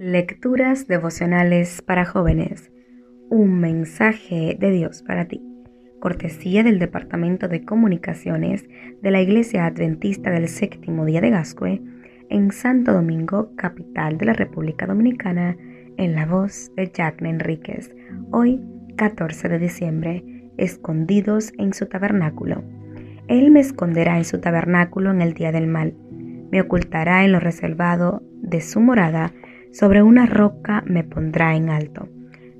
Lecturas devocionales para jóvenes. Un mensaje de Dios para ti. Cortesía del Departamento de Comunicaciones de la Iglesia Adventista del Séptimo Día de Gascue en Santo Domingo, capital de la República Dominicana, en la voz de Jack Enríquez. Hoy, 14 de diciembre, escondidos en su tabernáculo. Él me esconderá en su tabernáculo en el día del mal. Me ocultará en lo reservado de su morada sobre una roca me pondrá en alto.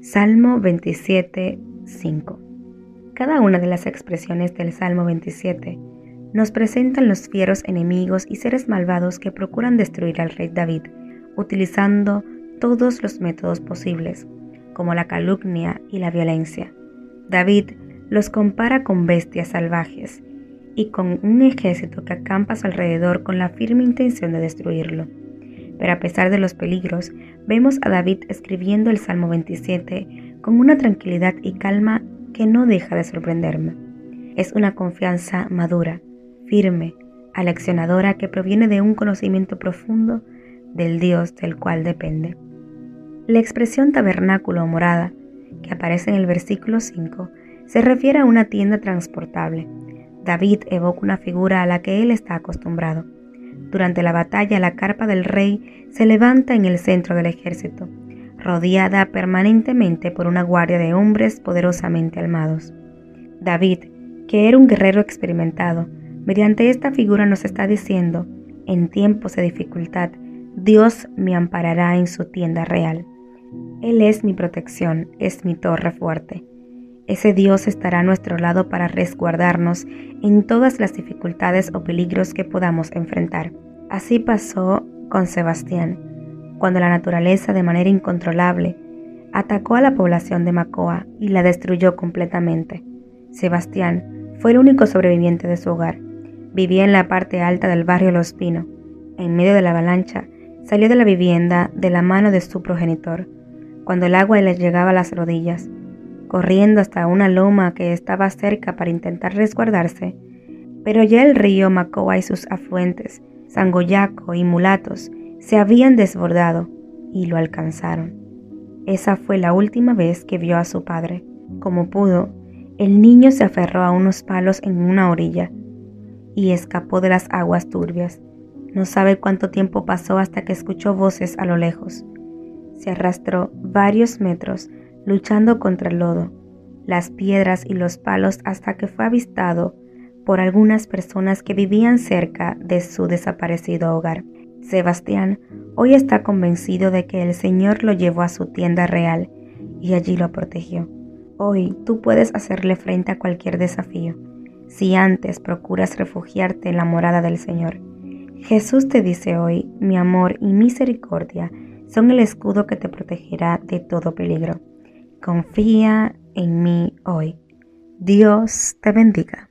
Salmo 27, 5. Cada una de las expresiones del Salmo 27 nos presentan los fieros enemigos y seres malvados que procuran destruir al rey David, utilizando todos los métodos posibles, como la calumnia y la violencia. David los compara con bestias salvajes y con un ejército que acampa a su alrededor con la firme intención de destruirlo. Pero a pesar de los peligros, vemos a David escribiendo el Salmo 27 con una tranquilidad y calma que no deja de sorprenderme. Es una confianza madura, firme, aleccionadora que proviene de un conocimiento profundo del Dios del cual depende. La expresión tabernáculo o morada, que aparece en el versículo 5, se refiere a una tienda transportable. David evoca una figura a la que él está acostumbrado durante la batalla, la carpa del rey se levanta en el centro del ejército, rodeada permanentemente por una guardia de hombres poderosamente armados. David, que era un guerrero experimentado, mediante esta figura nos está diciendo, en tiempos de dificultad, Dios me amparará en su tienda real. Él es mi protección, es mi torre fuerte. Ese Dios estará a nuestro lado para resguardarnos en todas las dificultades o peligros que podamos enfrentar. Así pasó con Sebastián, cuando la naturaleza de manera incontrolable atacó a la población de Macoa y la destruyó completamente. Sebastián fue el único sobreviviente de su hogar. Vivía en la parte alta del barrio Los Pinos. En medio de la avalancha, salió de la vivienda de la mano de su progenitor, cuando el agua le llegaba a las rodillas corriendo hasta una loma que estaba cerca para intentar resguardarse, pero ya el río Macoa y sus afluentes, Sangoyaco y Mulatos, se habían desbordado y lo alcanzaron. Esa fue la última vez que vio a su padre. Como pudo, el niño se aferró a unos palos en una orilla y escapó de las aguas turbias. No sabe cuánto tiempo pasó hasta que escuchó voces a lo lejos. Se arrastró varios metros luchando contra el lodo, las piedras y los palos hasta que fue avistado por algunas personas que vivían cerca de su desaparecido hogar. Sebastián hoy está convencido de que el Señor lo llevó a su tienda real y allí lo protegió. Hoy tú puedes hacerle frente a cualquier desafío, si antes procuras refugiarte en la morada del Señor. Jesús te dice hoy, mi amor y misericordia son el escudo que te protegerá de todo peligro. Confía en mí hoy. Dios te bendiga.